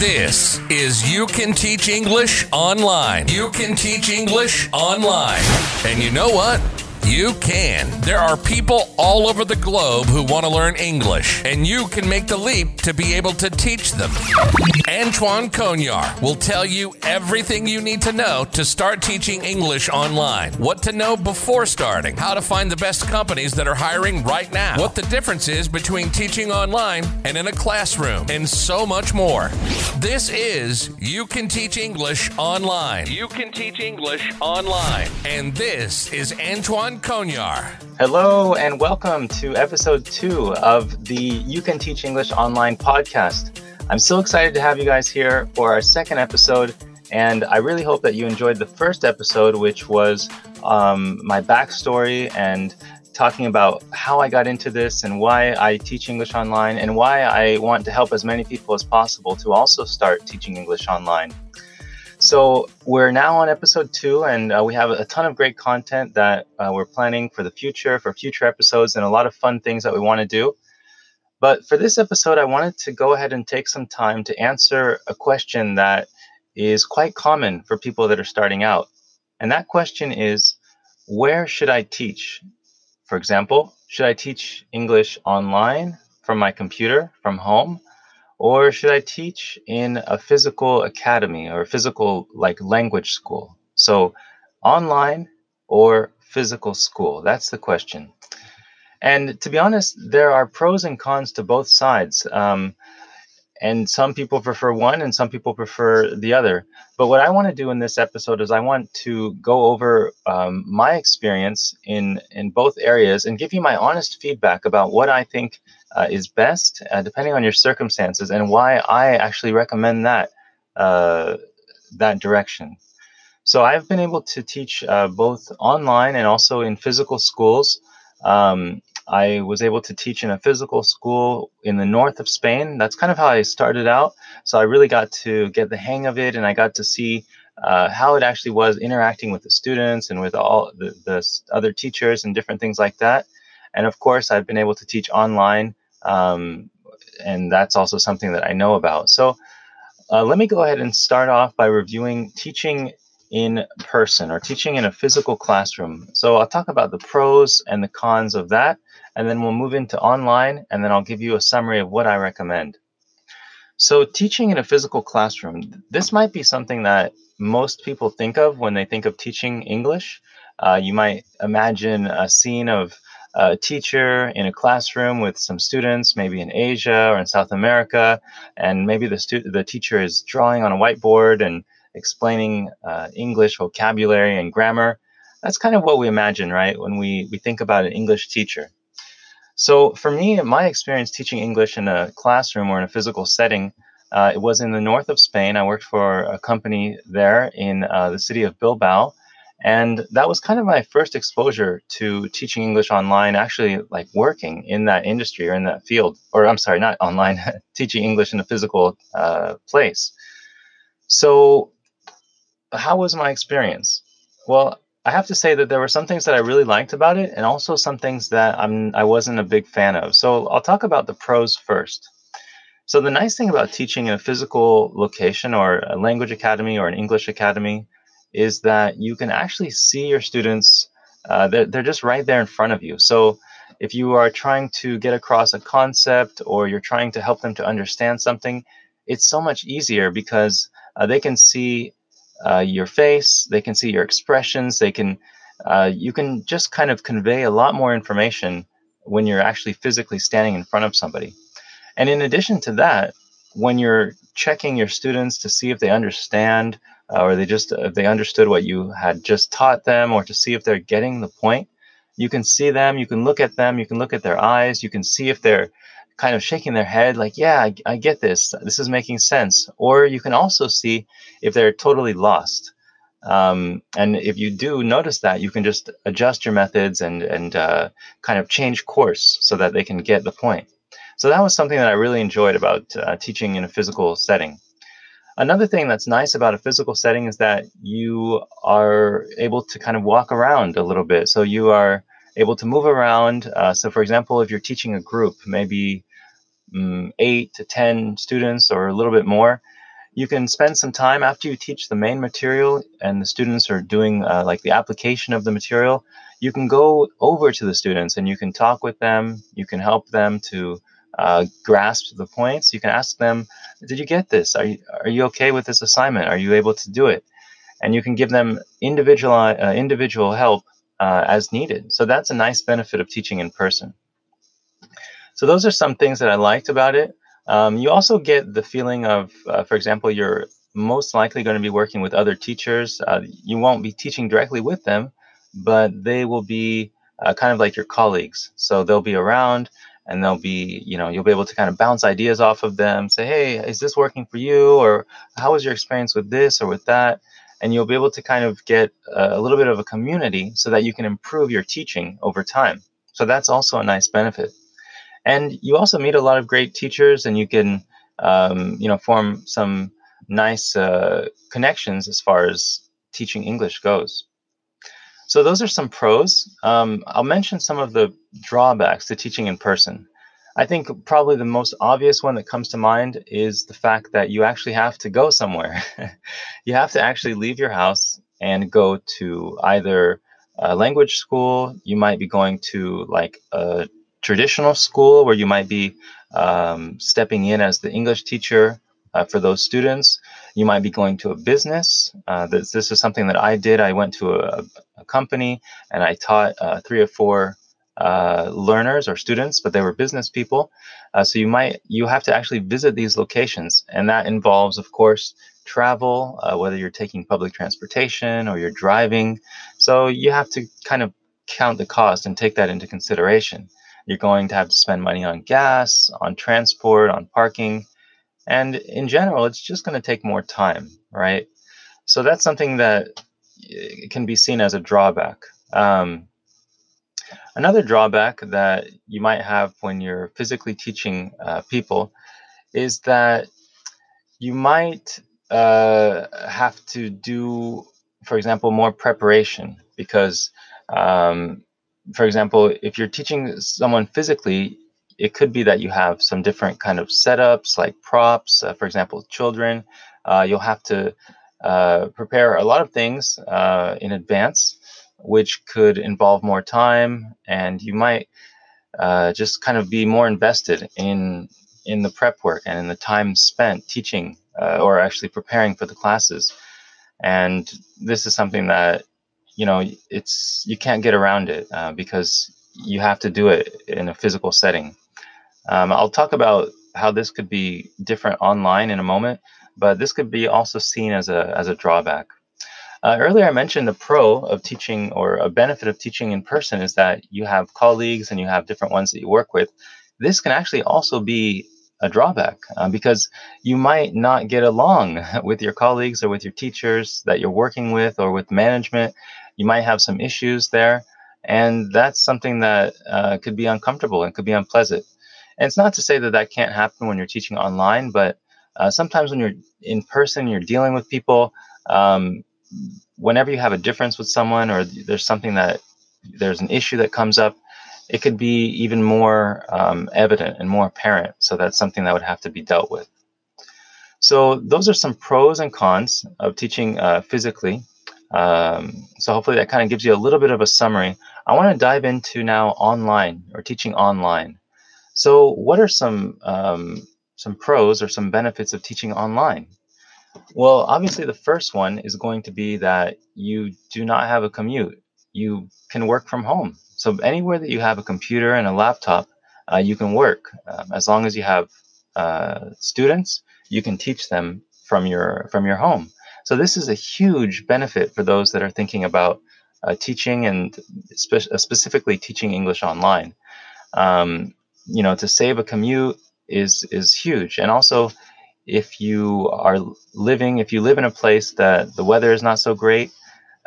This is You Can Teach English Online. You Can Teach English Online. And you know what? You can. There are people all over the globe who want to learn English, and you can make the leap to be able to teach them. Antoine Conyar will tell you everything you need to know to start teaching English online. What to know before starting, how to find the best companies that are hiring right now, what the difference is between teaching online and in a classroom, and so much more. This is You Can Teach English Online. You Can Teach English Online. And this is Antoine Conyar. Hello, and welcome to episode two of the You Can Teach English Online podcast. I'm so excited to have you guys here for our second episode, and I really hope that you enjoyed the first episode, which was um, my backstory and talking about how I got into this and why I teach English online and why I want to help as many people as possible to also start teaching English online. So we're now on episode two, and uh, we have a ton of great content that uh, we're planning for the future, for future episodes, and a lot of fun things that we want to do. But for this episode, I wanted to go ahead and take some time to answer a question that is quite common for people that are starting out. And that question is where should I teach? For example, should I teach English online from my computer, from home? or should I teach in a physical academy or physical like language school? So online or physical school? That's the question. And to be honest, there are pros and cons to both sides. Um, and some people prefer one and some people prefer the other. But what I want to do in this episode is I want to go over um, my experience in in both areas and give you my honest feedback about what I think uh, is best, uh, depending on your circumstances, and why I actually recommend that uh, that direction. So I've been able to teach uh, both online and also in physical schools. Um, I was able to teach in a physical school in the north of Spain. That's kind of how I started out. So I really got to get the hang of it, and I got to see uh, how it actually was interacting with the students and with all the, the, other teachers and different things like that. And of course, I've been able to teach online, um, and that's also something that I know about. So uh, let me go ahead and start off by reviewing teaching in person or teaching in a physical classroom. So I'll talk about the pros and the cons of that, and then we'll move into online, and then I'll give you a summary of what I recommend. So, teaching in a physical classroom, this might be something that most people think of when they think of teaching English. Uh, you might imagine a scene of a teacher in a classroom with some students, maybe in Asia or in South America, and maybe the stu- the teacher is drawing on a whiteboard and explaining uh, English vocabulary and grammar. That's kind of what we imagine, right, when we, we think about an English teacher. So, for me, my experience teaching English in a classroom or in a physical setting, uh, it was in the north of Spain. I worked for a company there in uh, the city of Bilbao. And that was kind of my first exposure to teaching English online, actually, like working in that industry or in that field. Or, I'm sorry, not online, teaching English in a physical uh, place. So, how was my experience? Well, I have to say that there were some things that I really liked about it, and also some things that I'm I wasn't a big fan of. So I'll talk about the pros first. So the nice thing about teaching in a physical location or a language academy or an English academy is that you can actually see your students. Uh, they're, they're just right there in front of you. So if you are trying to get across a concept or you're trying to help them to understand something, it's so much easier because uh, they can see uh, your face, they can see your expressions, they can uh, you can just kind of convey a lot more information when you're actually physically standing in front of somebody. And in addition to that, when you're checking your students to see if they understand uh, or they just if they understood what you had just taught them or to see if they're getting the point, you can see them, you can look at them, you can look at their eyes, you can see if they're kind of shaking their head like yeah I, I, get this. This is making sense. Or you can also see if they're totally lost. Um, and if you do notice that you can just adjust your methods and and uh, kind of change course so that they can get the point. So that was something that i really enjoyed about uh, teaching in a physical setting. Another thing that's nice about a physical setting is that you are able to kind of walk around a little bit. So you are able to move around. Uh, so, for example, if you're teaching a group, maybe um, eight to 10 students or a little bit more, you can spend some time after you teach the main material and the students are doing uh, like the application of the material you can go over to the students and you can talk with them you can help them to uh, grasp the points. You can ask them did you get this? Are you, are you okay with this assignment? Are you able to do it? And you can give them individual uh, individual help uh, as needed. So that's a nice benefit of teaching in person so those are some things that i liked about it um, you also get the feeling of, uh, for example, you're most likely going to be working with other teachers. Uh, you won't be teaching directly with them, but they will be uh, kind of like your colleagues. So they'll be around and they'll be, you know, you'll be able to kind of bounce ideas off of them, say, hey, is this working for you? Or how was your experience with this or with that? And you'll be able to kind of get a little bit of a community so that you can improve your teaching over time. So that's also a nice benefit and you also meet a lot of great teachers and you can um, you know form some nice uh, connections as far as teaching english goes. So those are some pros. Um, i'll mention some of the drawbacks to teaching in person. I think probably the most obvious one that comes to mind is the fact that you actually have to go somewhere. You have to actually leave your house and go to either a language school. You might be going to like a traditional school where you might be um, stepping in as the English teacher uh, for those students. You might be going to a business. Uh, this, this, is something that I did. I went to a, a company and I taught uh, three or four uh, learners or students, but they were business people. Uh, so you might you have to actually visit these locations, and that involves, of course, travel, uh, whether you're taking public transportation or you're driving. So you have to kind of count the cost and take that into consideration. You're going to have to spend money on gas, on transport, on parking. And in general, it's just going to take more time, right? So that's something that eh, can be seen as a drawback. Um, another drawback that you might have when you're physically teaching uh, people is that you might uh, have to do, for example, more preparation because um, for example, if you're teaching someone physically, it could be that you have some different kind of setups like props. Uh, for example, children, uh, you'll have to uh, prepare a lot of things uh, in advance, which could involve more time, and you might uh, just kind of be more invested in in the prep work and in the time spent teaching uh, or actually preparing for the classes. And this is something that you know it's you can't get around it uh, because you have to do it in a physical setting. Um, I'll talk about how this could be different online in a moment, but this could be also seen as a as a drawback. Uh, earlier, I mentioned the pro of teaching or a benefit of teaching in person is that you have colleagues and you have different ones that you work with. This can actually also be a drawback uh, because you might not get along with your colleagues or with your teachers that you're working with or with management you might have some issues there. And that's something that uh, could be uncomfortable and could be unpleasant. And it's not to say that that can't happen when you're teaching online, but uh, sometimes when you're in person, you're dealing with people. Um, whenever you have a difference with someone or there's something that there's an issue that comes up, it could be even more um, evident and more apparent. So that's something that would have to be dealt with. So those are some pros and cons of teaching uh, physically. Um, so hopefully that kind of gives you a little bit of a summary. I want to dive into now online or teaching online. So what are some um, some pros or some benefits of teaching online? Well, obviously the first one is going to be that you do not have a commute. You can work from home. So anywhere that you have a computer and a laptop, uh, you can work. Um, as long as you have uh, students, you can teach them from your from your home. So this is a huge benefit for those that are thinking about uh, teaching and spe- uh, specifically teaching English online. Um, you know, to save a commute is is huge, and also if you are living, if you live in a place that the weather is not so great,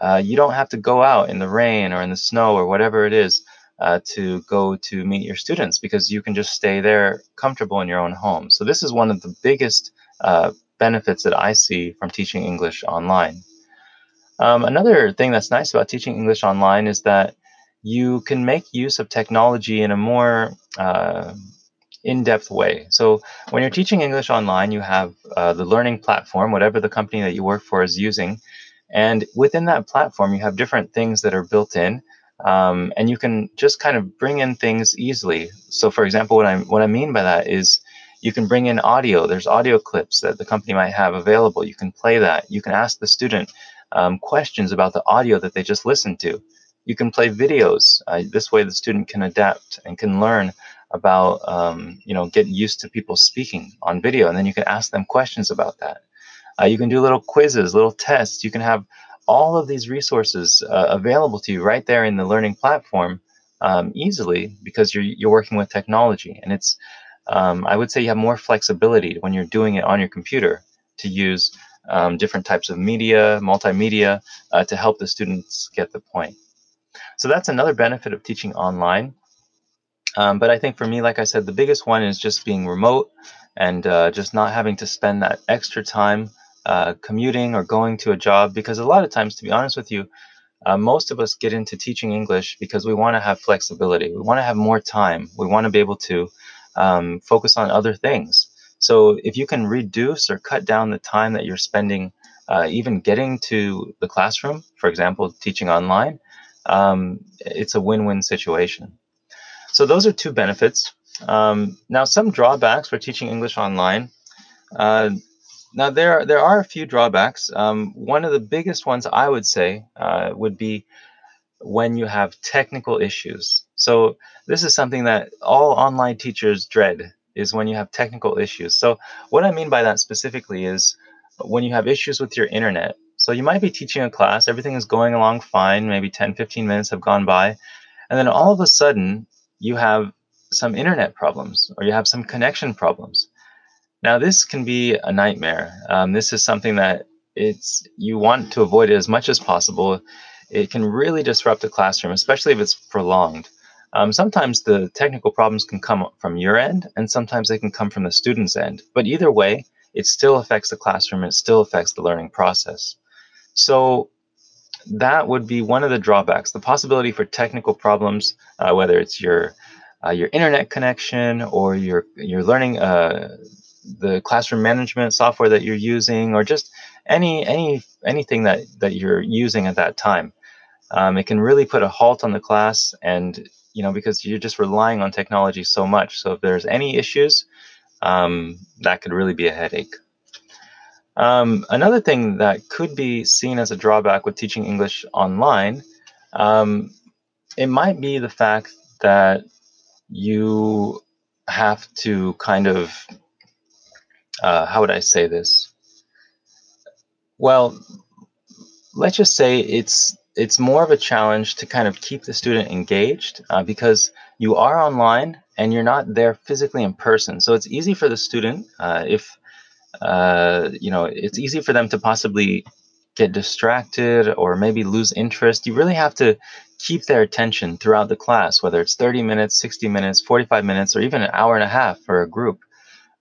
uh, you don't have to go out in the rain or in the snow or whatever it is uh, to go to meet your students because you can just stay there comfortable in your own home. So this is one of the biggest uh, benefits that I see from teaching English online. Um, another thing that's nice about teaching English online is that you can make use of technology in a more uh, in-depth way. So when you're teaching English online, you have uh, the learning platform, whatever the company that you work for is using, and within that platform, you have different things that are built in, um, and you can just kind of bring in things easily. So, for example, what I what I mean by that is you can bring in audio. There's audio clips that the company might have available. You can play that. You can ask the student um, questions about the audio that they just listened to. You can play videos. Uh, this way, the student can adapt and can learn about, um, you know, get used to people speaking on video, and then you can ask them questions about that. Uh, you can do little quizzes, little tests. You can have all of these resources uh, available to you right there in the learning platform um, easily because you're you're working with technology, and it's um, I would say you have more flexibility when you're doing it on your computer to use um, different types of media, multimedia, uh, to help the students get the point. So that's another benefit of teaching online. Um, but I think for me, like I said, the biggest one is just being remote and uh, just not having to spend that extra time uh, commuting or going to a job. Because a lot of times, to be honest with you, uh, most of us get into teaching English because we want to have flexibility. We want to have more time. We want to be able to um, focus on other things. So if you can reduce or cut down the time that you're spending, uh, even getting to the classroom, for example, teaching online, um, it's a win-win situation. So those are two benefits. Um, now, some drawbacks for teaching English online. Uh, now, there there are a few drawbacks. Um, one of the biggest ones I would say uh, would be when you have technical issues. So this is something that all online teachers dread is when you have technical issues. So what I mean by that specifically is when you have issues with your internet. So you might be teaching a class, everything is going along fine, maybe 10, 15 minutes have gone by, and then all of a sudden you have some internet problems or you have some connection problems. Now this can be a nightmare. Um, this is something that it's you want to avoid it as much as possible. It can really disrupt the classroom, especially if it's prolonged. Um, sometimes the technical problems can come from your end, and sometimes they can come from the student's end. But either way, it still affects the classroom. It still affects the learning process. So that would be one of the drawbacks: the possibility for technical problems, uh, whether it's your uh, your internet connection or your your learning uh, the classroom management software that you're using, or just any any anything that that you're using at that time. Um, it can really put a halt on the class and you know, because you're just relying on technology so much. So if there's any issues, um, that could really be a headache. Um, another thing that could be seen as a drawback with teaching English online, um, it might be the fact that you have to kind of, uh, how would I say this? Well, let's just say it's it's more of a challenge to kind of keep the student engaged uh, because you are online and you're not there physically in person. So it's easy for the student uh, if uh, you know it's easy for them to possibly get distracted or maybe lose interest. You really have to keep their attention throughout the class, whether it's 30 minutes, 60 minutes, 45 minutes, or even an hour and a half for a group.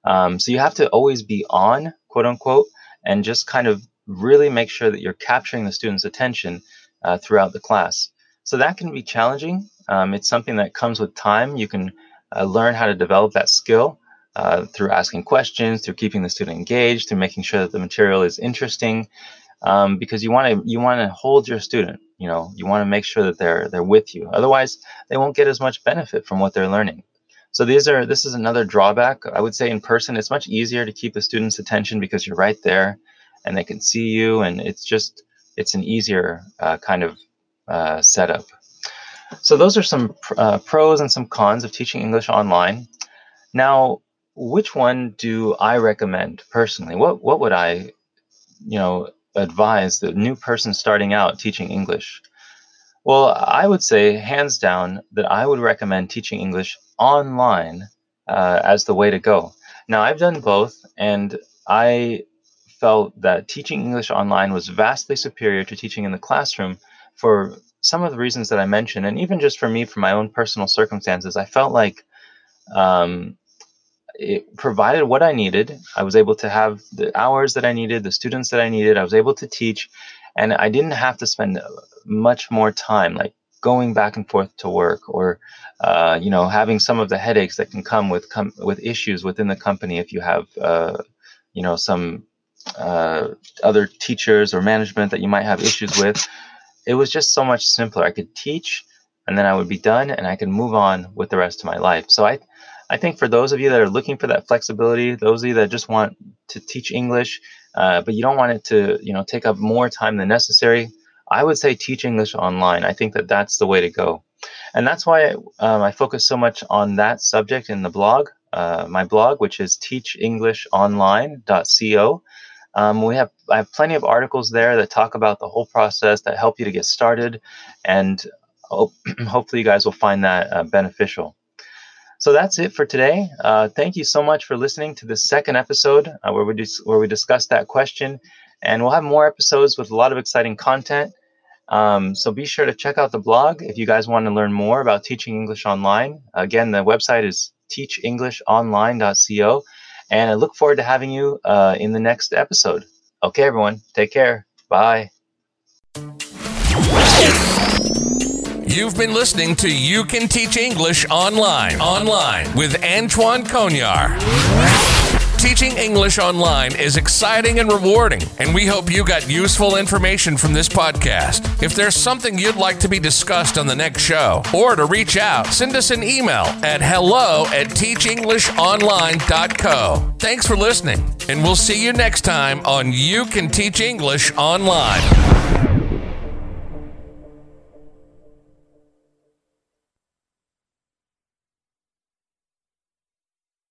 Um, so you have to always be on, quote unquote, and just kind of really make sure that you're capturing the student's attention uh, throughout the class. So that can be challenging. Um, it's something that comes with time. You can uh, learn how to develop that skill uh, through asking questions, through keeping the student engaged, through making sure that the material is interesting. Um, because you want to you want to hold your student. You know, you want to make sure that they're they're with you. Otherwise, they won't get as much benefit from what they're learning. So these are this is another drawback. I would say in person, it's much easier to keep the student's attention because you're right there, and they can see you, and it's just it's an easier uh, kind of uh, setup. So those are some uh, pros and some cons of teaching English online. Now, which one do I recommend personally? What what would I, you know, advise the new person starting out teaching English? Well, I would say hands down that I would recommend teaching English online uh, as the way to go. Now, I've done both, and I felt that teaching English online was vastly superior to teaching in the classroom for some of the reasons that I mentioned, and even just for me, for my own personal circumstances, I felt like um, it provided what I needed. I was able to have the hours that I needed, the students that I needed. I was able to teach, and I didn't have to spend much more time, like going back and forth to work or uh, you know having some of the headaches that can come with com- with issues within the company if you have uh, you know some uh, other teachers or management that you might have issues with. It was just so much simpler. I could teach and then i would be done and i could move on with the rest of my life. So i i think for those of you that are looking for that flexibility those of you that just want to teach english uh, but you don't want it to you know take up more time than necessary i would say teach english online. I think that that's the way to go. And that's why um, i focus so much on that subject in the blog uh, my blog which is teachenglishonline.co um, we have I have plenty of articles there that talk about the whole process that help you to get started, and hope, hopefully you guys will find that uh, beneficial. So that's it for today. Uh, thank you so much for listening to the second episode uh, where we dis- where we discuss that question, and we'll have more episodes with a lot of exciting content. Um, so be sure to check out the blog if you guys want to learn more about teaching English online. Again, the website is teachenglishonline.co and I look forward to having you uh, in the next episode. Okay, everyone, take care. Bye. You've been listening to You Can Teach English Online, online with Antoine Conyar. Teaching English online is exciting and rewarding, and we hope you got useful information from this podcast. If there's something you'd like to be discussed on the next show, or to reach out, send us an email at hello at teachenglishonline.co. Thanks for listening, and we'll see you next time on You Can Teach English Online.